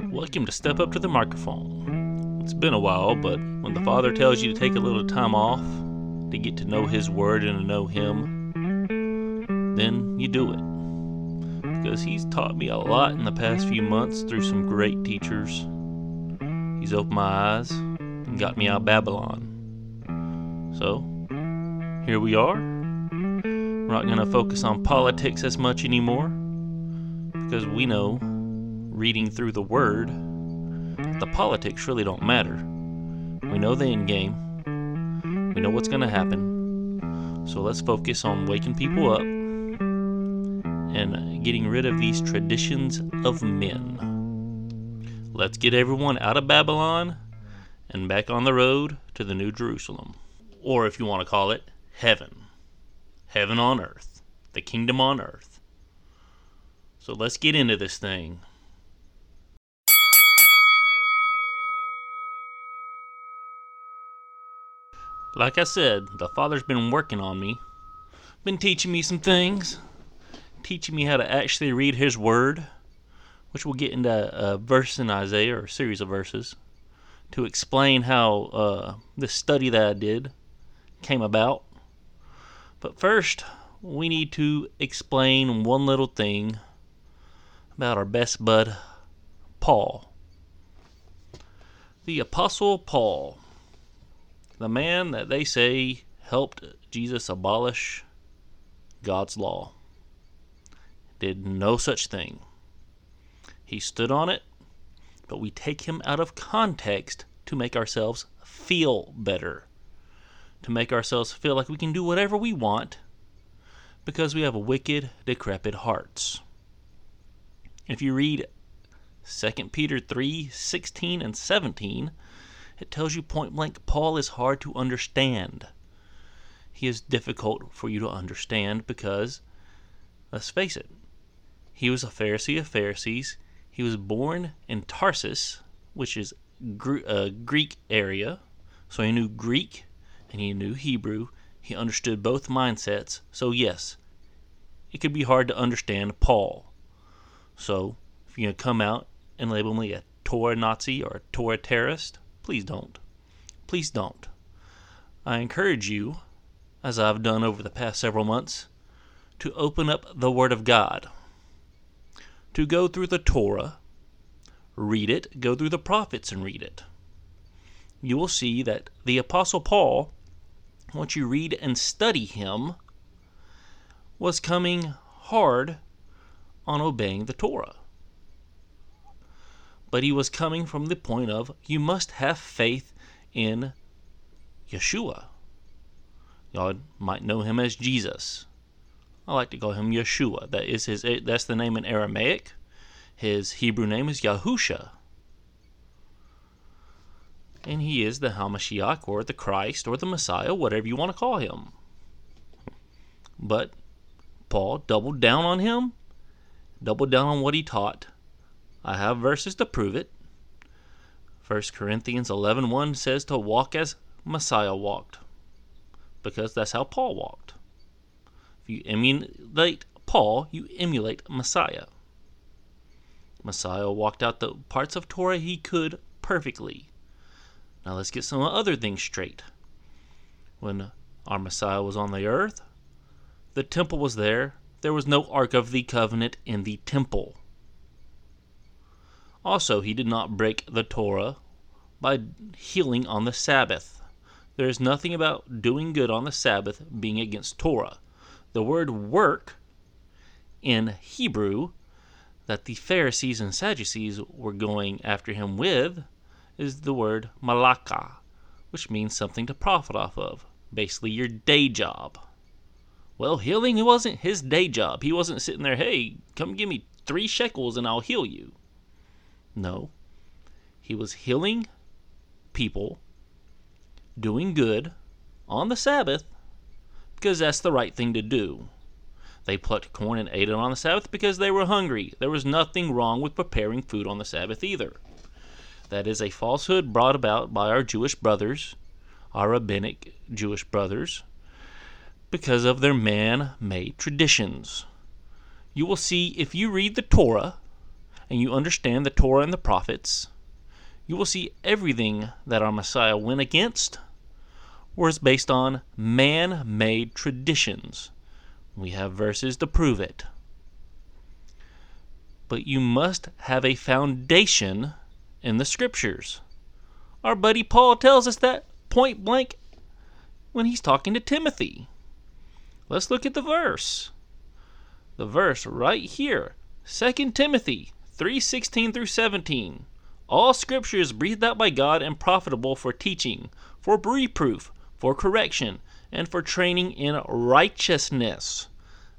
Welcome to Step Up to the Microphone. It's been a while, but when the Father tells you to take a little time off to get to know His Word and to know Him, then you do it. Because He's taught me a lot in the past few months through some great teachers. He's opened my eyes and got me out of Babylon. So, here we are. We're not going to focus on politics as much anymore because we know, reading through the Word, the politics really don't matter. We know the end game, we know what's going to happen. So let's focus on waking people up and getting rid of these traditions of men. Let's get everyone out of Babylon and back on the road to the New Jerusalem. Or if you want to call it, heaven. Heaven on earth. The kingdom on earth. So let's get into this thing. Like I said, the Father's been working on me, been teaching me some things, teaching me how to actually read His Word, which we'll get into a verse in Isaiah or a series of verses to explain how uh, this study that I did came about. But first, we need to explain one little thing about our best bud, Paul. The Apostle Paul, the man that they say helped Jesus abolish God's law, did no such thing. He stood on it, but we take him out of context to make ourselves feel better, to make ourselves feel like we can do whatever we want because we have wicked, decrepit hearts. If you read 2 Peter 3 16 and 17, it tells you point blank Paul is hard to understand. He is difficult for you to understand because, let's face it, he was a Pharisee of Pharisees. He was born in Tarsus, which is a uh, Greek area, so he knew Greek and he knew Hebrew. He understood both mindsets, so yes, it could be hard to understand Paul. So, if you're going to come out and label me a Torah Nazi or a Torah terrorist, please don't. Please don't. I encourage you, as I've done over the past several months, to open up the Word of God, to go through the Torah, read it, go through the prophets and read it. You will see that the Apostle Paul, once you read and study him, was coming hard on obeying the Torah. But he was coming from the point of you must have faith in Yeshua. Y'all might know him as Jesus. I like to call him Yeshua. That is his that's the name in Aramaic. His Hebrew name is Yahusha. And he is the Hamashiach or the Christ or the Messiah, whatever you want to call him. But Paul doubled down on him doubled down on what he taught. I have verses to prove it. 1 Corinthians 11:1 says to walk as Messiah walked because that's how Paul walked. If you emulate Paul, you emulate Messiah. Messiah walked out the parts of Torah he could perfectly. Now let's get some other things straight. When our Messiah was on the earth, the temple was there there was no Ark of the Covenant in the temple. Also, he did not break the Torah by healing on the Sabbath. There is nothing about doing good on the Sabbath being against Torah. The word work in Hebrew that the Pharisees and Sadducees were going after him with is the word malaka, which means something to profit off of. Basically, your day job. Well, healing wasn't his day job. He wasn't sitting there, hey, come give me three shekels and I'll heal you. No. He was healing people, doing good on the Sabbath because that's the right thing to do. They plucked corn and ate it on the Sabbath because they were hungry. There was nothing wrong with preparing food on the Sabbath either. That is a falsehood brought about by our Jewish brothers, our rabbinic Jewish brothers, because of their man made traditions. You will see if you read the Torah and you understand the Torah and the prophets, you will see everything that our Messiah went against was based on man made traditions. We have verses to prove it. But you must have a foundation in the scriptures. Our buddy Paul tells us that point blank when he's talking to Timothy. Let's look at the verse. The verse right here, 2 Timothy 3:16 through 17. All scripture is breathed out by God and profitable for teaching, for reproof, for correction, and for training in righteousness,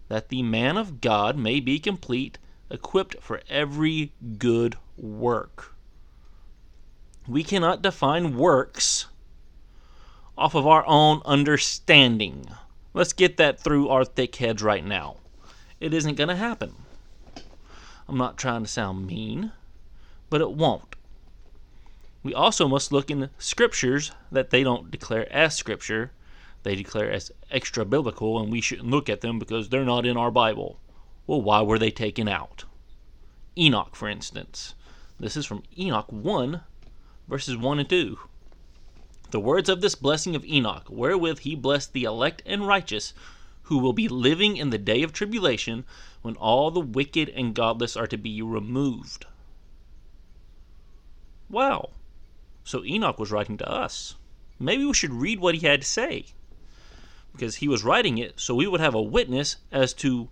that the man of God may be complete, equipped for every good work. We cannot define works off of our own understanding. Let's get that through our thick heads right now. It isn't going to happen. I'm not trying to sound mean, but it won't. We also must look in the scriptures that they don't declare as scripture, they declare as extra biblical, and we shouldn't look at them because they're not in our Bible. Well, why were they taken out? Enoch, for instance. This is from Enoch 1, verses 1 and 2. The words of this blessing of Enoch, wherewith he blessed the elect and righteous, who will be living in the day of tribulation, when all the wicked and godless are to be removed. Wow. So Enoch was writing to us. Maybe we should read what he had to say. Because he was writing it so we would have a witness as to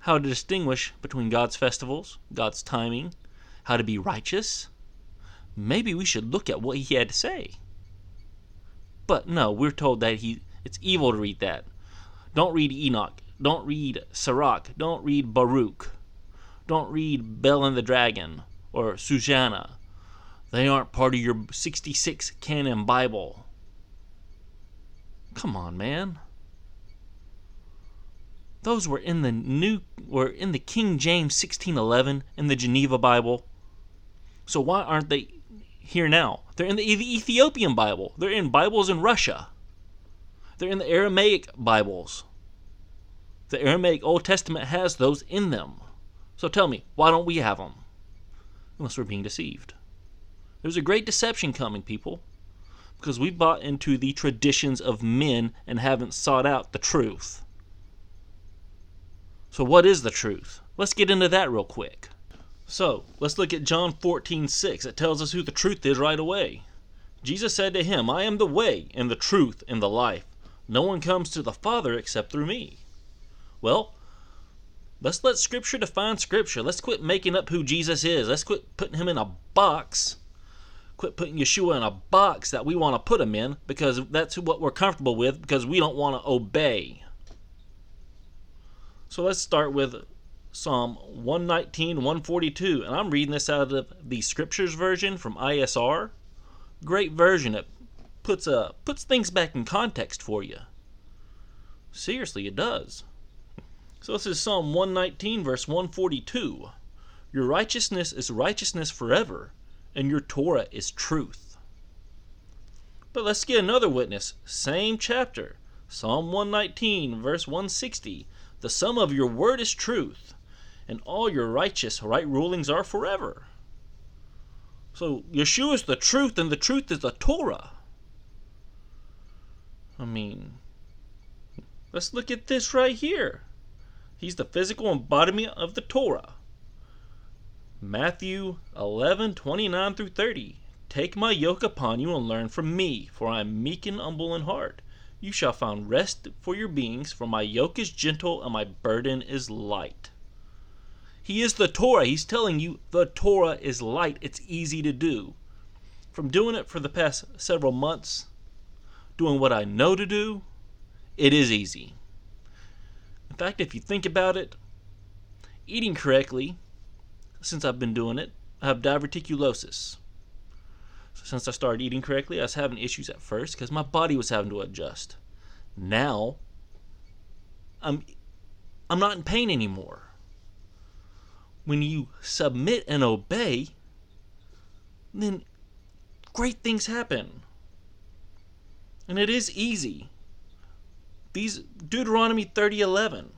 how to distinguish between God's festivals, God's timing, how to be righteous. Maybe we should look at what he had to say. But no, we're told that he it's evil to read that. Don't read Enoch. Don't read Sirach. Don't read Baruch. Don't read Bel and the Dragon or Susanna they aren't part of your 66 canon Bible. Come on, man. Those were in the new were in the King James 1611 in the Geneva Bible. So why aren't they here now? They're in the Ethiopian Bible. They're in Bibles in Russia. They're in the Aramaic Bibles. The Aramaic Old Testament has those in them. So tell me, why don't we have them? Unless we're being deceived. There's a great deception coming, people, because we've bought into the traditions of men and haven't sought out the truth. So, what is the truth? Let's get into that real quick. So, let's look at John 14 6. It tells us who the truth is right away. Jesus said to him, I am the way, and the truth, and the life. No one comes to the Father except through me. Well, let's let Scripture define Scripture. Let's quit making up who Jesus is. Let's quit putting him in a box quit putting Yeshua in a box that we want to put him in because that's what we're comfortable with because we don't want to obey. So let's start with Psalm 119, 142. And I'm reading this out of the Scriptures version from ISR. Great version. It puts, uh, puts things back in context for you. Seriously, it does. So this is Psalm 119, verse 142. Your righteousness is righteousness forever and your Torah is truth. But let's get another witness, same chapter, Psalm 119, verse 160. The sum of your word is truth, and all your righteous right rulings are forever. So Yeshua is the truth, and the truth is the Torah. I mean, let's look at this right here. He's the physical embodiment of the Torah. Matthew 11, 29 through 30. Take my yoke upon you and learn from me, for I am meek and humble in heart. You shall find rest for your beings, for my yoke is gentle and my burden is light. He is the Torah. He's telling you the Torah is light. It's easy to do. From doing it for the past several months, doing what I know to do, it is easy. In fact, if you think about it, eating correctly since I've been doing it. I have diverticulosis. Since I started eating correctly, I was having issues at first because my body was having to adjust. Now, I'm I'm not in pain anymore. When you submit and obey, then great things happen. And it is easy. These Deuteronomy 30:11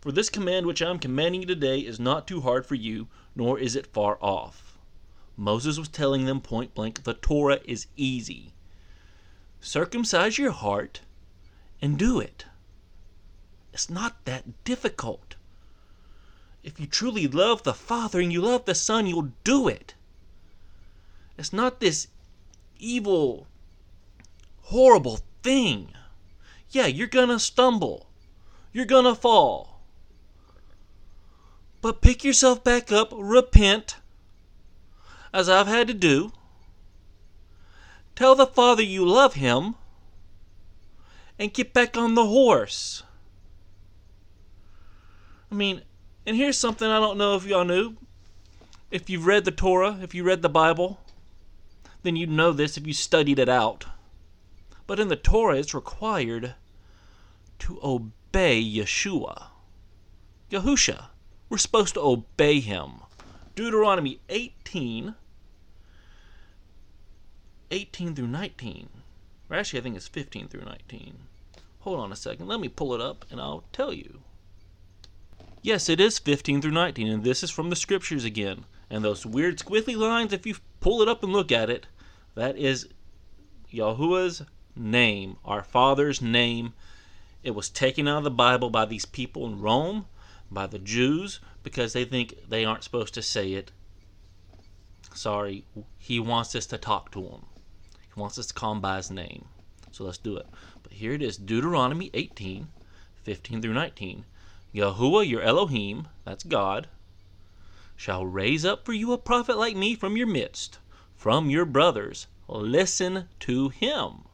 For this command which I am commanding you today is not too hard for you, nor is it far off. Moses was telling them point blank the Torah is easy. Circumcise your heart and do it. It's not that difficult. If you truly love the Father and you love the Son, you'll do it. It's not this evil, horrible thing. Yeah, you're gonna stumble. You're gonna fall. But pick yourself back up, repent, as I've had to do. Tell the Father you love him, and get back on the horse. I mean, and here's something I don't know if y'all knew. If you've read the Torah, if you read the Bible, then you'd know this if you studied it out. But in the Torah, it's required to obey Yeshua. Yahusha. We're supposed to obey him. Deuteronomy 18, 18 through 19. Or actually, I think it's 15 through 19. Hold on a second. Let me pull it up and I'll tell you. Yes, it is 15 through 19, and this is from the scriptures again. And those weird squiggly lines, if you pull it up and look at it, that is Yahuwah's name, our Father's name. It was taken out of the Bible by these people in Rome, by the Jews, because they think they aren't supposed to say it. Sorry, he wants us to talk to him. He wants us to call him by his name. So let's do it. But here it is Deuteronomy 18, 15 through 19. Yahuwah your Elohim, that's God, shall raise up for you a prophet like me from your midst, from your brothers. Listen to him.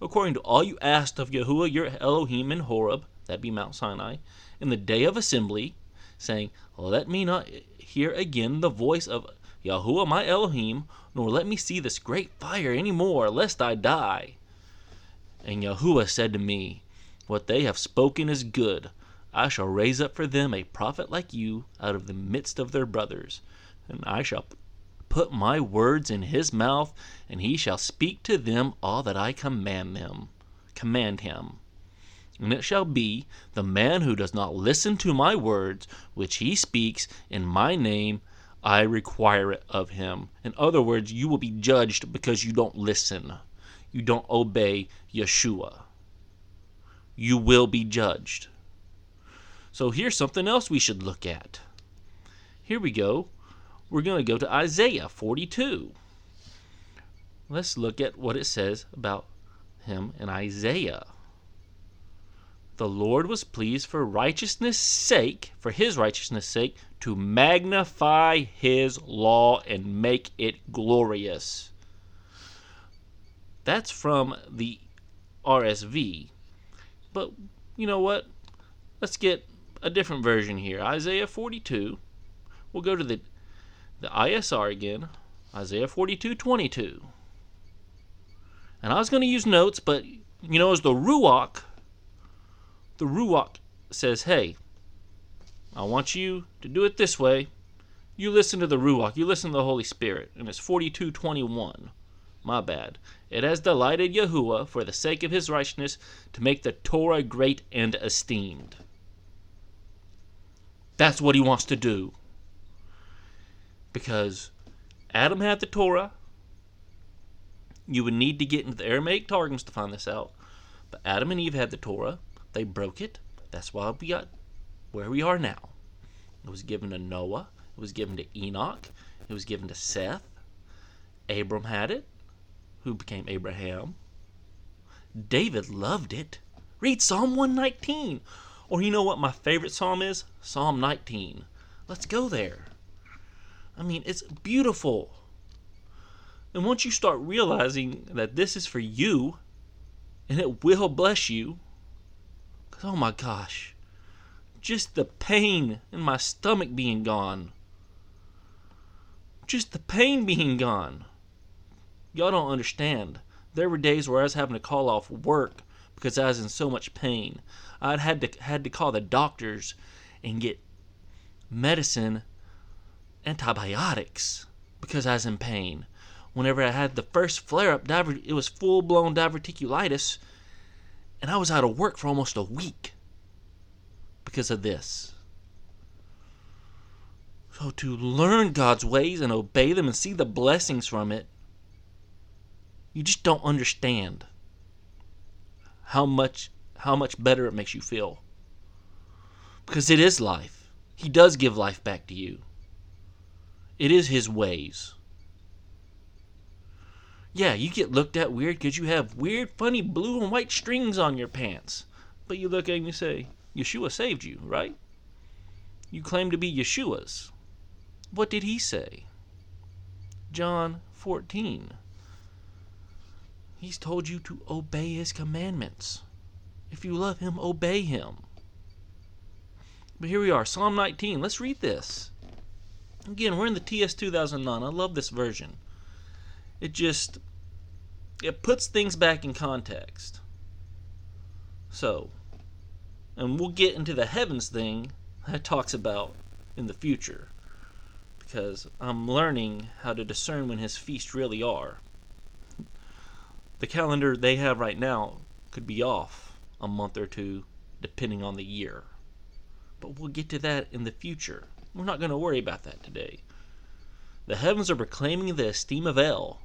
According to all you asked of Yahuwah your Elohim in Horeb, that be Mount Sinai, in the day of assembly, saying, Let me not hear again the voice of Yahuwah my Elohim, nor let me see this great fire any more, lest I die. And Yahuwah said to me, What they have spoken is good. I shall raise up for them a prophet like you out of the midst of their brothers, and I shall put my words in his mouth, and he shall speak to them all that I command them, command him. And it shall be, the man who does not listen to my words, which he speaks in my name, I require it of him. In other words, you will be judged because you don't listen. You don't obey Yeshua. You will be judged. So here's something else we should look at. Here we go. We're going to go to Isaiah 42. Let's look at what it says about him in Isaiah. The Lord was pleased for righteousness' sake, for his righteousness' sake, to magnify his law and make it glorious. That's from the RSV. But you know what? Let's get a different version here. Isaiah 42. We'll go to the the ISR again. Isaiah 42 22. And I was going to use notes, but you know, as the Ruach, the Ruach says, hey, I want you to do it this way. You listen to the Ruach, you listen to the Holy Spirit. And it's 42 21. My bad. It has delighted Yahuwah for the sake of his righteousness to make the Torah great and esteemed. That's what he wants to do. Because Adam had the Torah. You would need to get into the Aramaic Targums to find this out. But Adam and Eve had the Torah. They broke it. That's why we got where we are now. It was given to Noah. It was given to Enoch. It was given to Seth. Abram had it, who became Abraham. David loved it. Read Psalm 119. Or you know what my favorite psalm is? Psalm 19. Let's go there. I mean, it's beautiful. And once you start realizing that this is for you and it will bless you, oh my gosh, just the pain in my stomach being gone, just the pain being gone. Y'all don't understand. There were days where I was having to call off work because I was in so much pain. I'd had to had to call the doctors and get medicine, antibiotics because I was in pain. Whenever I had the first flare up, it was full blown diverticulitis, and I was out of work for almost a week because of this. So to learn God's ways and obey them and see the blessings from it, you just don't understand how much how much better it makes you feel. Because it is life. He does give life back to you. It is his ways. Yeah, you get looked at weird because you have weird, funny blue and white strings on your pants. But you look at him and say, Yeshua saved you, right? You claim to be Yeshua's. What did he say? John 14. He's told you to obey his commandments. If you love him, obey him. But here we are, Psalm 19. Let's read this. Again, we're in the TS 2009. I love this version. It just it puts things back in context. So, and we'll get into the heavens thing that talks about in the future because I'm learning how to discern when his feasts really are. The calendar they have right now could be off a month or two depending on the year. But we'll get to that in the future. We're not going to worry about that today. The heavens are proclaiming the esteem of El,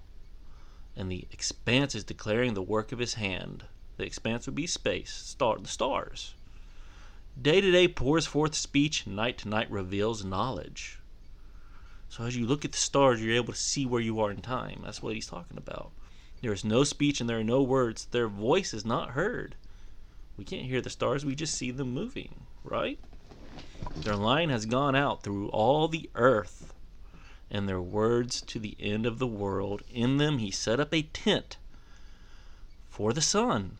and the expanse is declaring the work of his hand. The expanse would be space, star, the stars. Day to day pours forth speech, night to night reveals knowledge. So as you look at the stars, you're able to see where you are in time. That's what he's talking about. There is no speech and there are no words. Their voice is not heard. We can't hear the stars, we just see them moving, right? Their line has gone out through all the earth and their words to the end of the world. In them he set up a tent for the sun,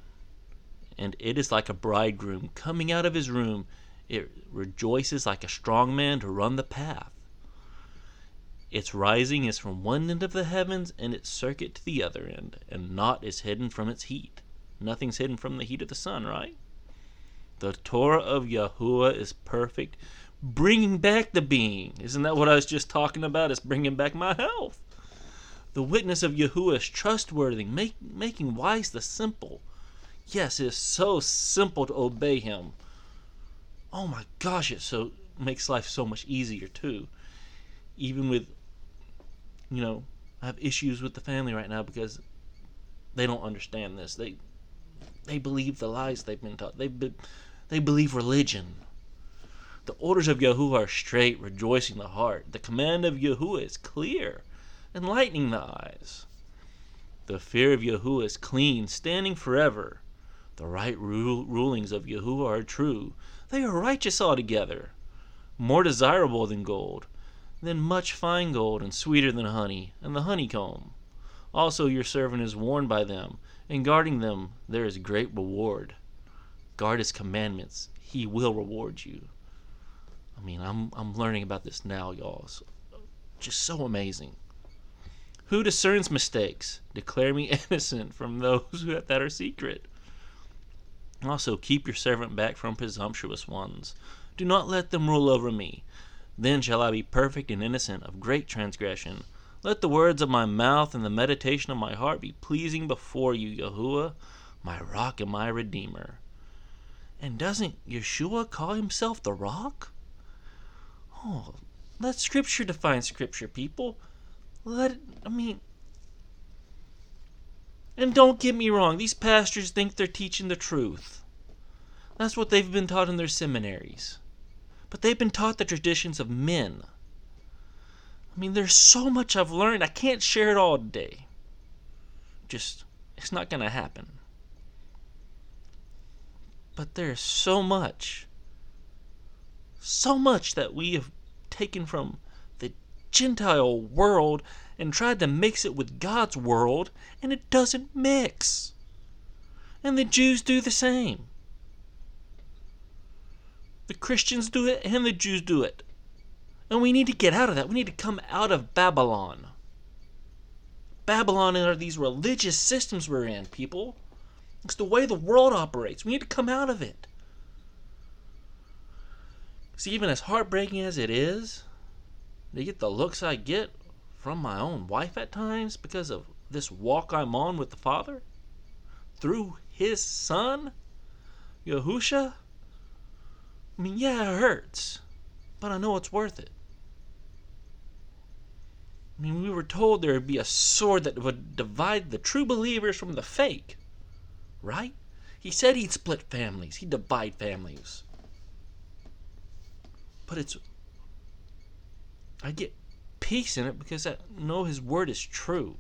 and it is like a bridegroom coming out of his room. It rejoices like a strong man to run the path. Its rising is from one end of the heavens, and its circuit to the other end, and naught is hidden from its heat. Nothing's hidden from the heat of the sun, right? The Torah of Yahuwah is perfect, bringing back the being. Isn't that what I was just talking about? It's bringing back my health. The witness of Yahuwah is trustworthy, make, making wise the simple. Yes, it is so simple to obey him. Oh my gosh, it so makes life so much easier too. Even with you know, I have issues with the family right now because they don't understand this. They they believe the lies they've been taught. They be, they believe religion. The orders of Yahuwah are straight, rejoicing the heart. The command of Yahuwah is clear, enlightening the eyes. The fear of Yahuwah is clean, standing forever. The right rulings of Yahuwah are true. They are righteous altogether, more desirable than gold, than much fine gold, and sweeter than honey, and the honeycomb. Also your servant is warned by them, and guarding them there is great reward. Guard his commandments, he will reward you. I mean, I'm I'm learning about this now, y'all. So, just so amazing. Who discerns mistakes? Declare me innocent from those that are secret. Also, keep your servant back from presumptuous ones. Do not let them rule over me. Then shall I be perfect and innocent of great transgression. Let the words of my mouth and the meditation of my heart be pleasing before you, Yahuwah, my rock and my redeemer. And doesn't Yeshua call himself the rock? Oh, let Scripture define Scripture, people. Let I mean, and don't get me wrong, these pastors think they're teaching the truth. That's what they've been taught in their seminaries. But they've been taught the traditions of men. I mean, there's so much I've learned. I can't share it all today. Just, it's not going to happen. But there's so much so much that we have taken from the Gentile world and tried to mix it with God's world, and it doesn't mix. And the Jews do the same. The Christians do it, and the Jews do it. And we need to get out of that. We need to come out of Babylon. Babylon are these religious systems we're in, people. It's the way the world operates. We need to come out of it. See, even as heartbreaking as it is to get the looks I get from my own wife at times because of this walk I'm on with the Father through His Son, Yahusha. I mean, yeah, it hurts, but I know it's worth it. I mean, we were told there would be a sword that would divide the true believers from the fake. Right? He said he'd split families, he'd divide families. But it's. I get peace in it because I know his word is true.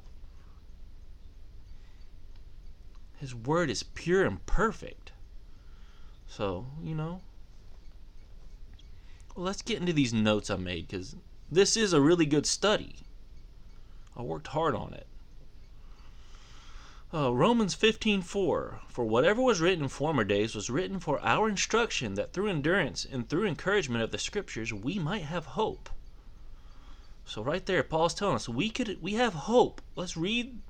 His word is pure and perfect. So, you know. Well, let's get into these notes I made because this is a really good study. I worked hard on it. Uh, Romans 15:4 For whatever was written in former days was written for our instruction that through endurance and through encouragement of the scriptures we might have hope. So right there Paul's telling us we could we have hope. Let's read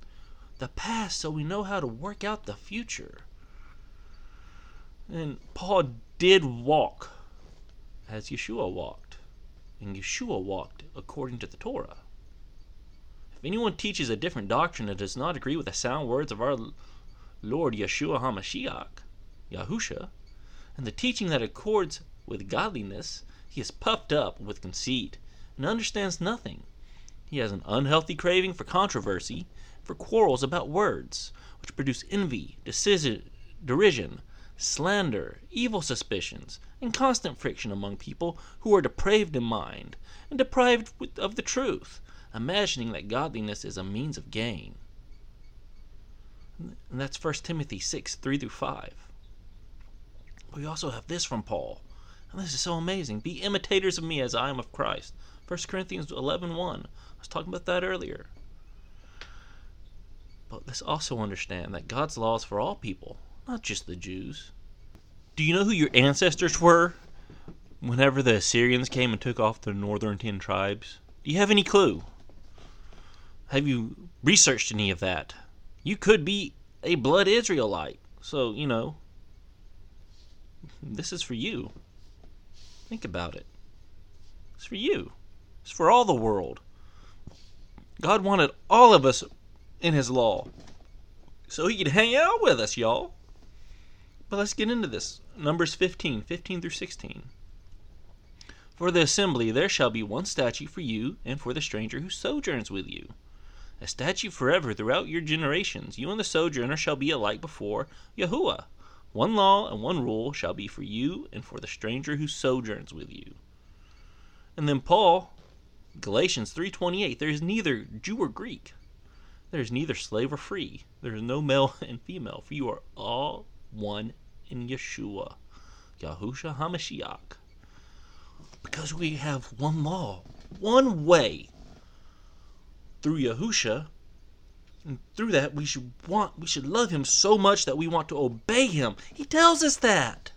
the past so we know how to work out the future. And Paul did walk as Yeshua walked, and Yeshua walked according to the Torah. If anyone teaches a different doctrine that does not agree with the sound words of our Lord Yeshua HaMashiach, Yahusha, and the teaching that accords with godliness, he is puffed up with conceit and understands nothing. He has an unhealthy craving for controversy, for quarrels about words, which produce envy, decision, derision, slander, evil suspicions, and constant friction among people who are depraved in mind and deprived of the truth imagining that godliness is a means of gain. And that's 1 Timothy 6 3 through 5. We also have this from Paul. And this is so amazing. Be imitators of me as I am of Christ. 1 Corinthians 11 1. I was talking about that earlier. But let's also understand that God's law is for all people, not just the Jews. Do you know who your ancestors were whenever the Assyrians came and took off the northern ten tribes? Do you have any clue? Have you researched any of that? You could be a blood Israelite. So, you know, this is for you. Think about it. It's for you. It's for all the world. God wanted all of us in His law so He could hang out with us, y'all. But let's get into this. Numbers 15, 15 through 16. For the assembly there shall be one statute for you and for the stranger who sojourns with you a statute forever throughout your generations. You and the sojourner shall be alike before Yahuwah. One law and one rule shall be for you and for the stranger who sojourns with you. And then Paul, Galatians 3:28, there is neither Jew or Greek. There is neither slave or free. There is no male and female, for you are all one in Yeshua, Yahusha HaMashiach. Because we have one law, one way through Yahusha, and through that we should want we should love him so much that we want to obey him. He tells us that.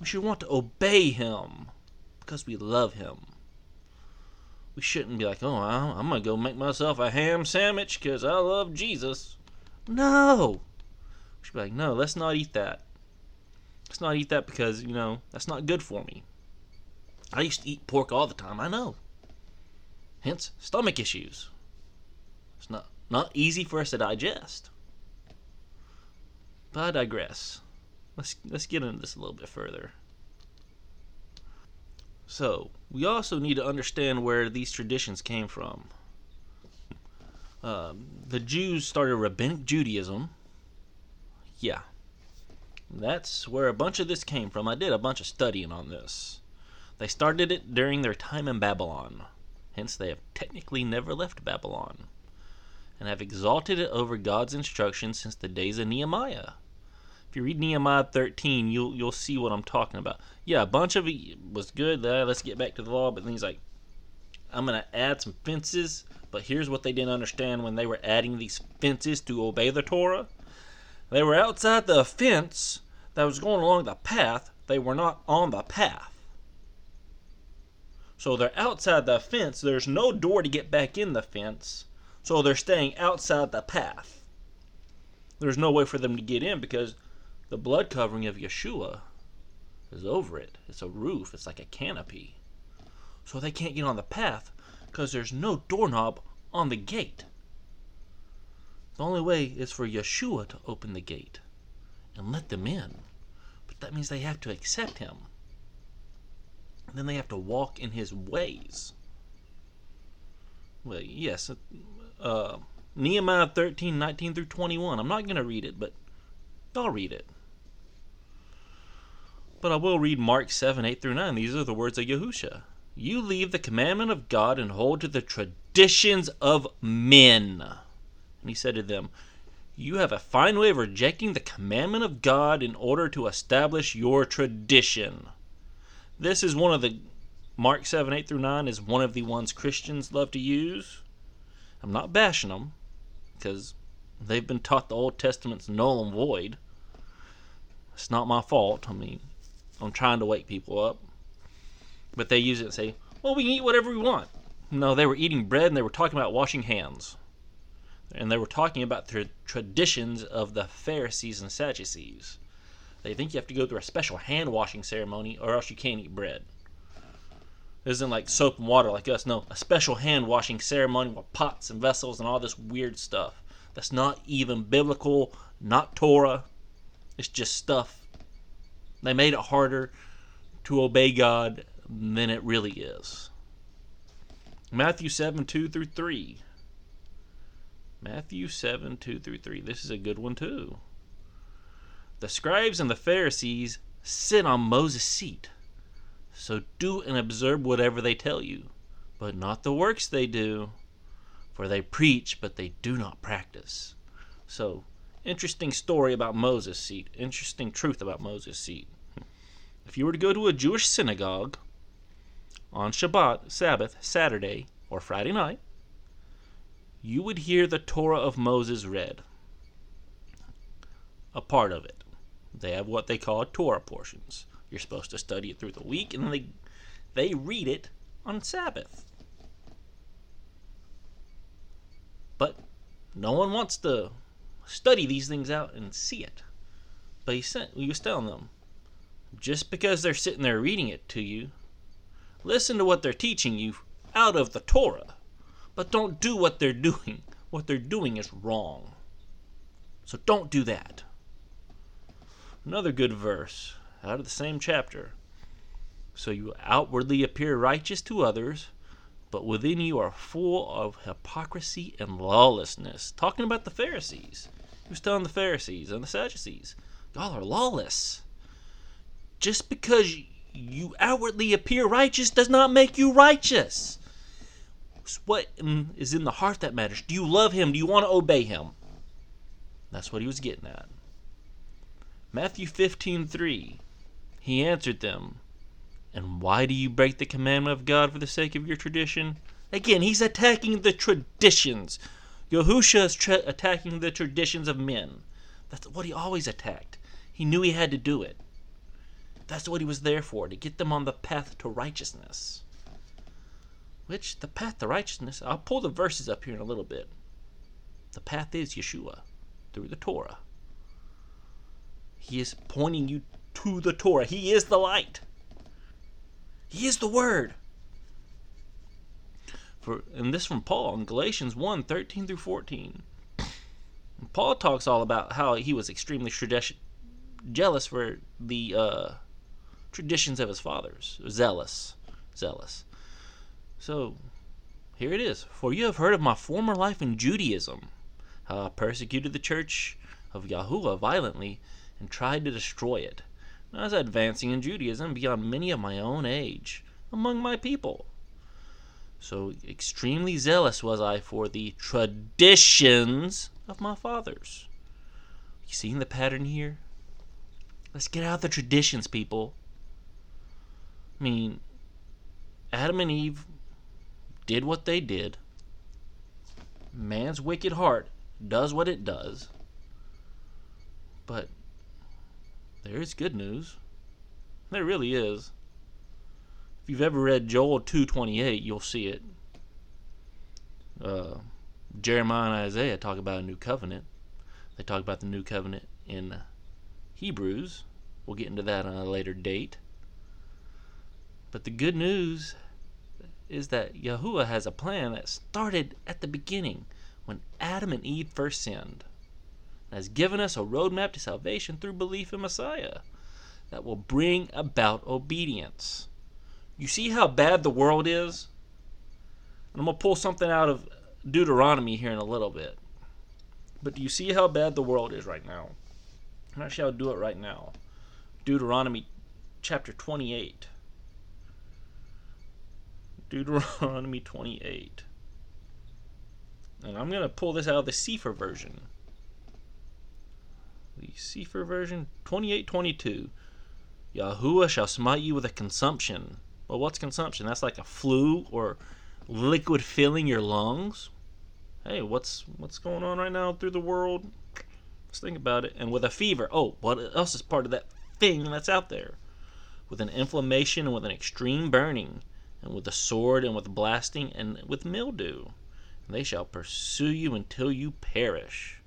We should want to obey him because we love him. We shouldn't be like, oh, I'm going to go make myself a ham sandwich because I love Jesus. No. We should be like, no, let's not eat that. Let's not eat that because, you know, that's not good for me. I used to eat pork all the time, I know hence stomach issues. It's not, not easy for us to digest. But I digress. Let's, let's get into this a little bit further. So, we also need to understand where these traditions came from. Um, the Jews started rabbinic Judaism. Yeah. That's where a bunch of this came from. I did a bunch of studying on this. They started it during their time in Babylon. Hence, they have technically never left Babylon, and have exalted it over God's instructions since the days of Nehemiah. If you read Nehemiah 13, you'll you'll see what I'm talking about. Yeah, a bunch of it was good. Uh, let's get back to the law, but then he's like, I'm gonna add some fences. But here's what they didn't understand when they were adding these fences to obey the Torah. They were outside the fence that was going along the path. They were not on the path. So they're outside the fence. There's no door to get back in the fence. So they're staying outside the path. There's no way for them to get in because the blood covering of Yeshua is over it. It's a roof, it's like a canopy. So they can't get on the path because there's no doorknob on the gate. The only way is for Yeshua to open the gate and let them in. But that means they have to accept him then they have to walk in his ways. well, yes, uh, Nehemiah 13, 19 through 21. I'm not going to read it, but I'll read it. But I will read Mark 7, 8 through 9. These are the words of Yahusha. You leave the commandment of God and hold to the traditions of men. And he said to them, You have a fine way of rejecting the commandment of God in order to establish your tradition. This is one of the Mark 7, 8 through 9 is one of the ones Christians love to use. I'm not bashing them because they've been taught the Old Testament's null and void. It's not my fault. I mean, I'm trying to wake people up. But they use it and say, well, we can eat whatever we want. No, they were eating bread and they were talking about washing hands. And they were talking about the traditions of the Pharisees and Sadducees. They think you have to go through a special hand washing ceremony or else you can't eat bread. It isn't like soap and water like us. No, a special hand washing ceremony with pots and vessels and all this weird stuff. That's not even biblical, not Torah. It's just stuff. They made it harder to obey God than it really is. Matthew 7 2 through 3. Matthew 7 2 through 3. This is a good one too. The scribes and the Pharisees sit on Moses' seat. So do and observe whatever they tell you, but not the works they do, for they preach, but they do not practice. So, interesting story about Moses' seat. Interesting truth about Moses' seat. If you were to go to a Jewish synagogue on Shabbat, Sabbath, Saturday, or Friday night, you would hear the Torah of Moses read. A part of it. They have what they call Torah portions. You're supposed to study it through the week, and they, they read it on Sabbath. But no one wants to study these things out and see it. But he, sent, he was telling them, just because they're sitting there reading it to you, listen to what they're teaching you out of the Torah, but don't do what they're doing. What they're doing is wrong. So don't do that. Another good verse out of the same chapter. So you outwardly appear righteous to others, but within you are full of hypocrisy and lawlessness. Talking about the Pharisees. He was telling the Pharisees and the Sadducees, y'all are lawless. Just because you outwardly appear righteous does not make you righteous. It's what is in the heart that matters. Do you love him? Do you want to obey him? That's what he was getting at. Matthew 15:3 He answered them, "And why do you break the commandment of God for the sake of your tradition?" Again, he's attacking the traditions. Yahusha is tra- attacking the traditions of men. That's what he always attacked. He knew he had to do it. That's what he was there for, to get them on the path to righteousness. Which, the path to righteousness, I'll pull the verses up here in a little bit. The path is Yeshua, through the Torah. He is pointing you to the Torah. He is the light. He is the Word. For, and this from Paul in Galatians 1 13 through 14. Paul talks all about how he was extremely jealous for the uh, traditions of his fathers. Zealous. Zealous. So, here it is. For you have heard of my former life in Judaism, how I persecuted the church of Yahuwah violently and tried to destroy it. I was advancing in Judaism beyond many of my own age among my people. So extremely zealous was I for the traditions of my fathers. You seeing the pattern here? Let's get out the traditions, people. I mean, Adam and Eve did what they did. Man's wicked heart does what it does. But there is good news. There really is. If you've ever read Joel 2:28, you'll see it. Uh, Jeremiah and Isaiah talk about a new covenant. They talk about the new covenant in Hebrews. We'll get into that on a later date. But the good news is that Yahuwah has a plan that started at the beginning when Adam and Eve first sinned. Has given us a roadmap to salvation through belief in Messiah that will bring about obedience. You see how bad the world is? And I'm going to pull something out of Deuteronomy here in a little bit. But do you see how bad the world is right now? And actually, I'll do it right now. Deuteronomy chapter 28. Deuteronomy 28. And I'm going to pull this out of the Sefer version. The Sefer version 2822. Yahuwah shall smite you with a consumption. Well, what's consumption? That's like a flu or liquid filling your lungs. Hey, what's what's going on right now through the world? Let's think about it. And with a fever. Oh, what else is part of that thing that's out there? With an inflammation and with an extreme burning, and with a sword and with blasting and with mildew. And they shall pursue you until you perish.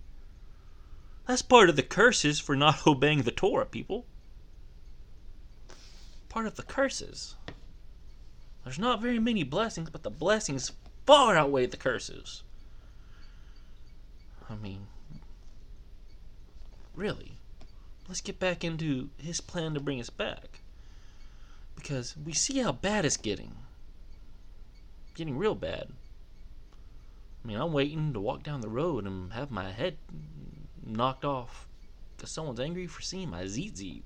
That's part of the curses for not obeying the Torah, people. Part of the curses. There's not very many blessings, but the blessings far outweigh the curses. I mean, really. Let's get back into his plan to bring us back. Because we see how bad it's getting. Getting real bad. I mean, I'm waiting to walk down the road and have my head knocked off because someone's angry for seeing my tzitzit.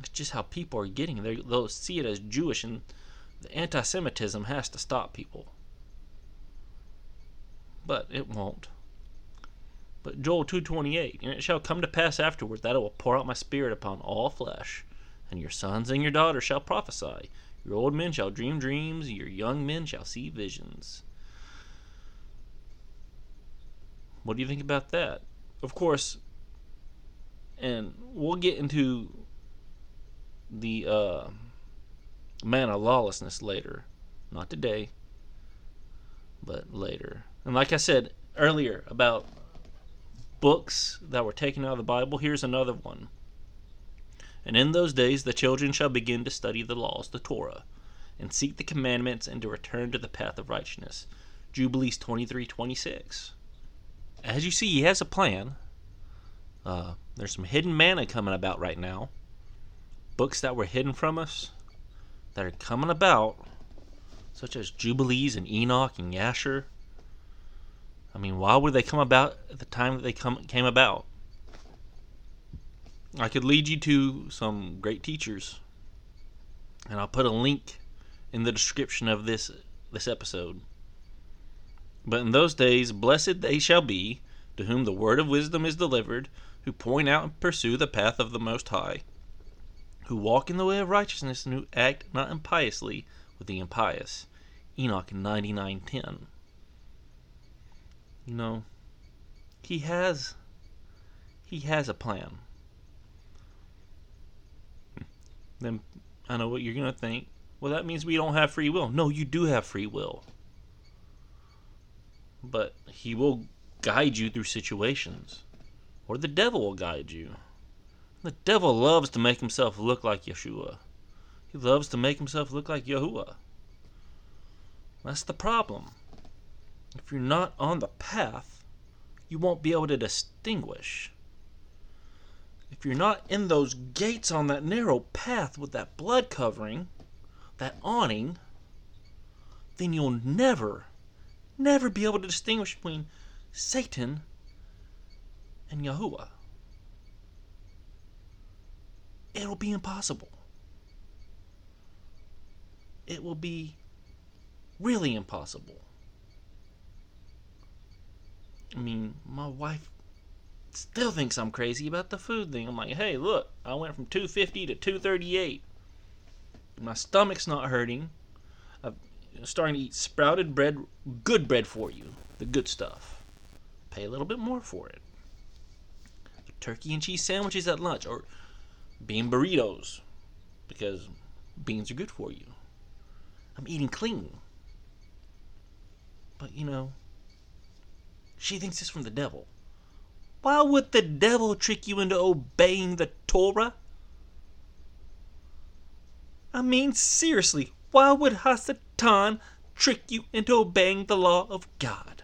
It's just how people are getting. They, they'll see it as Jewish, and the anti Semitism has to stop people. But it won't. But Joel 2.28, And it shall come to pass afterward that I will pour out my spirit upon all flesh, and your sons and your daughters shall prophesy. Your old men shall dream dreams, your young men shall see visions. What do you think about that? Of course, and we'll get into the uh, man of lawlessness later. Not today, but later. And like I said earlier about books that were taken out of the Bible, here's another one. And in those days the children shall begin to study the laws, the Torah, and seek the commandments and to return to the path of righteousness. Jubilees 23:26. As you see, he has a plan. Uh, there's some hidden manna coming about right now books that were hidden from us that are coming about, such as Jubilees and Enoch and Yasher. I mean, why would they come about at the time that they come came about? I could lead you to some great teachers, and I'll put a link in the description of this this episode. But in those days, blessed they shall be, to whom the word of wisdom is delivered, who point out and pursue the path of the Most High who walk in the way of righteousness and who act not impiously with the impious. Enoch 99:10. You know, he has he has a plan. Then I know what you're going to think. Well, that means we don't have free will. No, you do have free will. But he will guide you through situations. Or the devil will guide you. The devil loves to make himself look like Yeshua. He loves to make himself look like Yahuwah. That's the problem. If you're not on the path, you won't be able to distinguish. If you're not in those gates on that narrow path with that blood covering, that awning, then you'll never, never be able to distinguish between Satan and Yahuwah it'll be impossible. It will be really impossible. I mean, my wife still thinks I'm crazy about the food thing. I'm like, hey, look, I went from 250 to 238. My stomach's not hurting. Starting to eat sprouted bread, good bread for you, the good stuff. Pay a little bit more for it. Turkey and cheese sandwiches at lunch, or bean burritos because beans are good for you. I'm eating clean. But you know, she thinks it's from the devil. Why would the devil trick you into obeying the Torah? I mean, seriously, why would Hasatan trick you into obeying the law of God?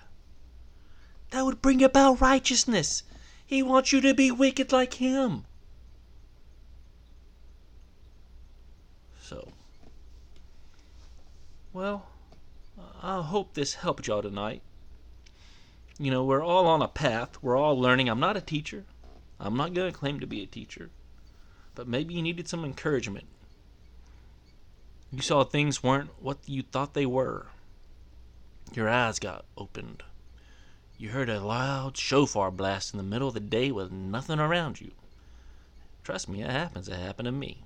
That would bring about righteousness. He wants you to be wicked like him. So, well, I hope this helped y'all tonight. You know, we're all on a path. We're all learning. I'm not a teacher. I'm not going to claim to be a teacher. But maybe you needed some encouragement. You saw things weren't what you thought they were. Your eyes got opened. You heard a loud shofar blast in the middle of the day with nothing around you. Trust me, it happens. It happened to me.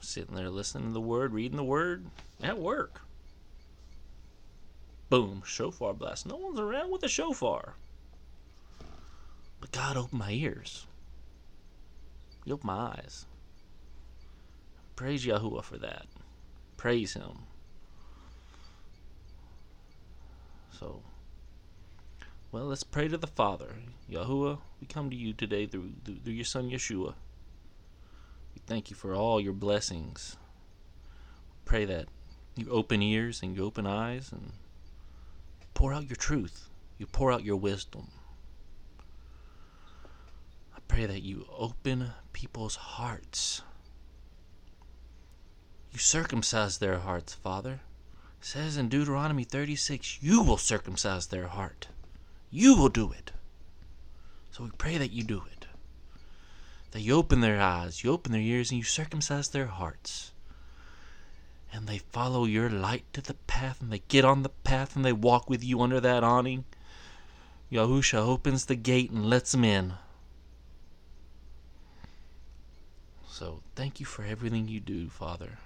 Sitting there listening to the word, reading the word at work. Boom, shofar blast. No one's around with a shofar. But God opened my ears. He opened my eyes. Praise Yahuwah for that. Praise Him. So, well, let's pray to the Father. Yahuwah, we come to you today through, through, through your Son Yeshua. We thank you for all your blessings. Pray that you open ears and you open eyes and pour out your truth. You pour out your wisdom. I pray that you open people's hearts. You circumcise their hearts, Father. It says in Deuteronomy 36, you will circumcise their heart. You will do it. So we pray that you do it. That you open their eyes, you open their ears, and you circumcise their hearts. And they follow your light to the path, and they get on the path, and they walk with you under that awning. Yahusha opens the gate and lets them in. So thank you for everything you do, Father.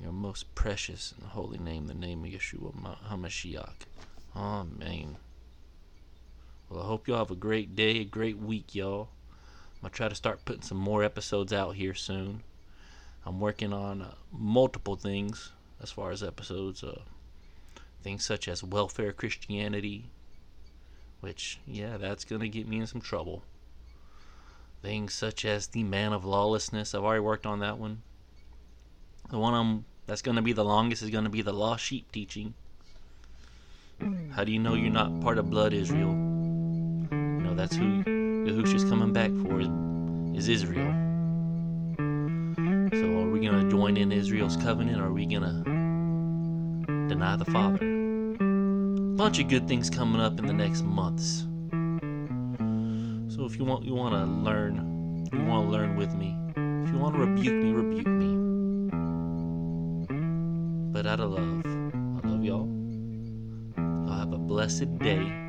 Your most precious and holy name, the name of Yeshua HaMashiach. Amen. Well, I hope y'all have a great day, a great week, y'all. I'm going to try to start putting some more episodes out here soon. I'm working on uh, multiple things as far as episodes. Uh, things such as welfare Christianity, which, yeah, that's going to get me in some trouble. Things such as the man of lawlessness. I've already worked on that one. The one I'm, that's going to be the longest is going to be the lost sheep teaching. How do you know you're not part of blood Israel? You know, that's who Yahushua's coming back for is, is Israel. So are we going to join in Israel's covenant or are we going to deny the Father? Bunch of good things coming up in the next months. So if you want you want to learn, you want to learn with me. If you want to rebuke me, rebuke me. Out of love, I love y'all. Y'all have a blessed day.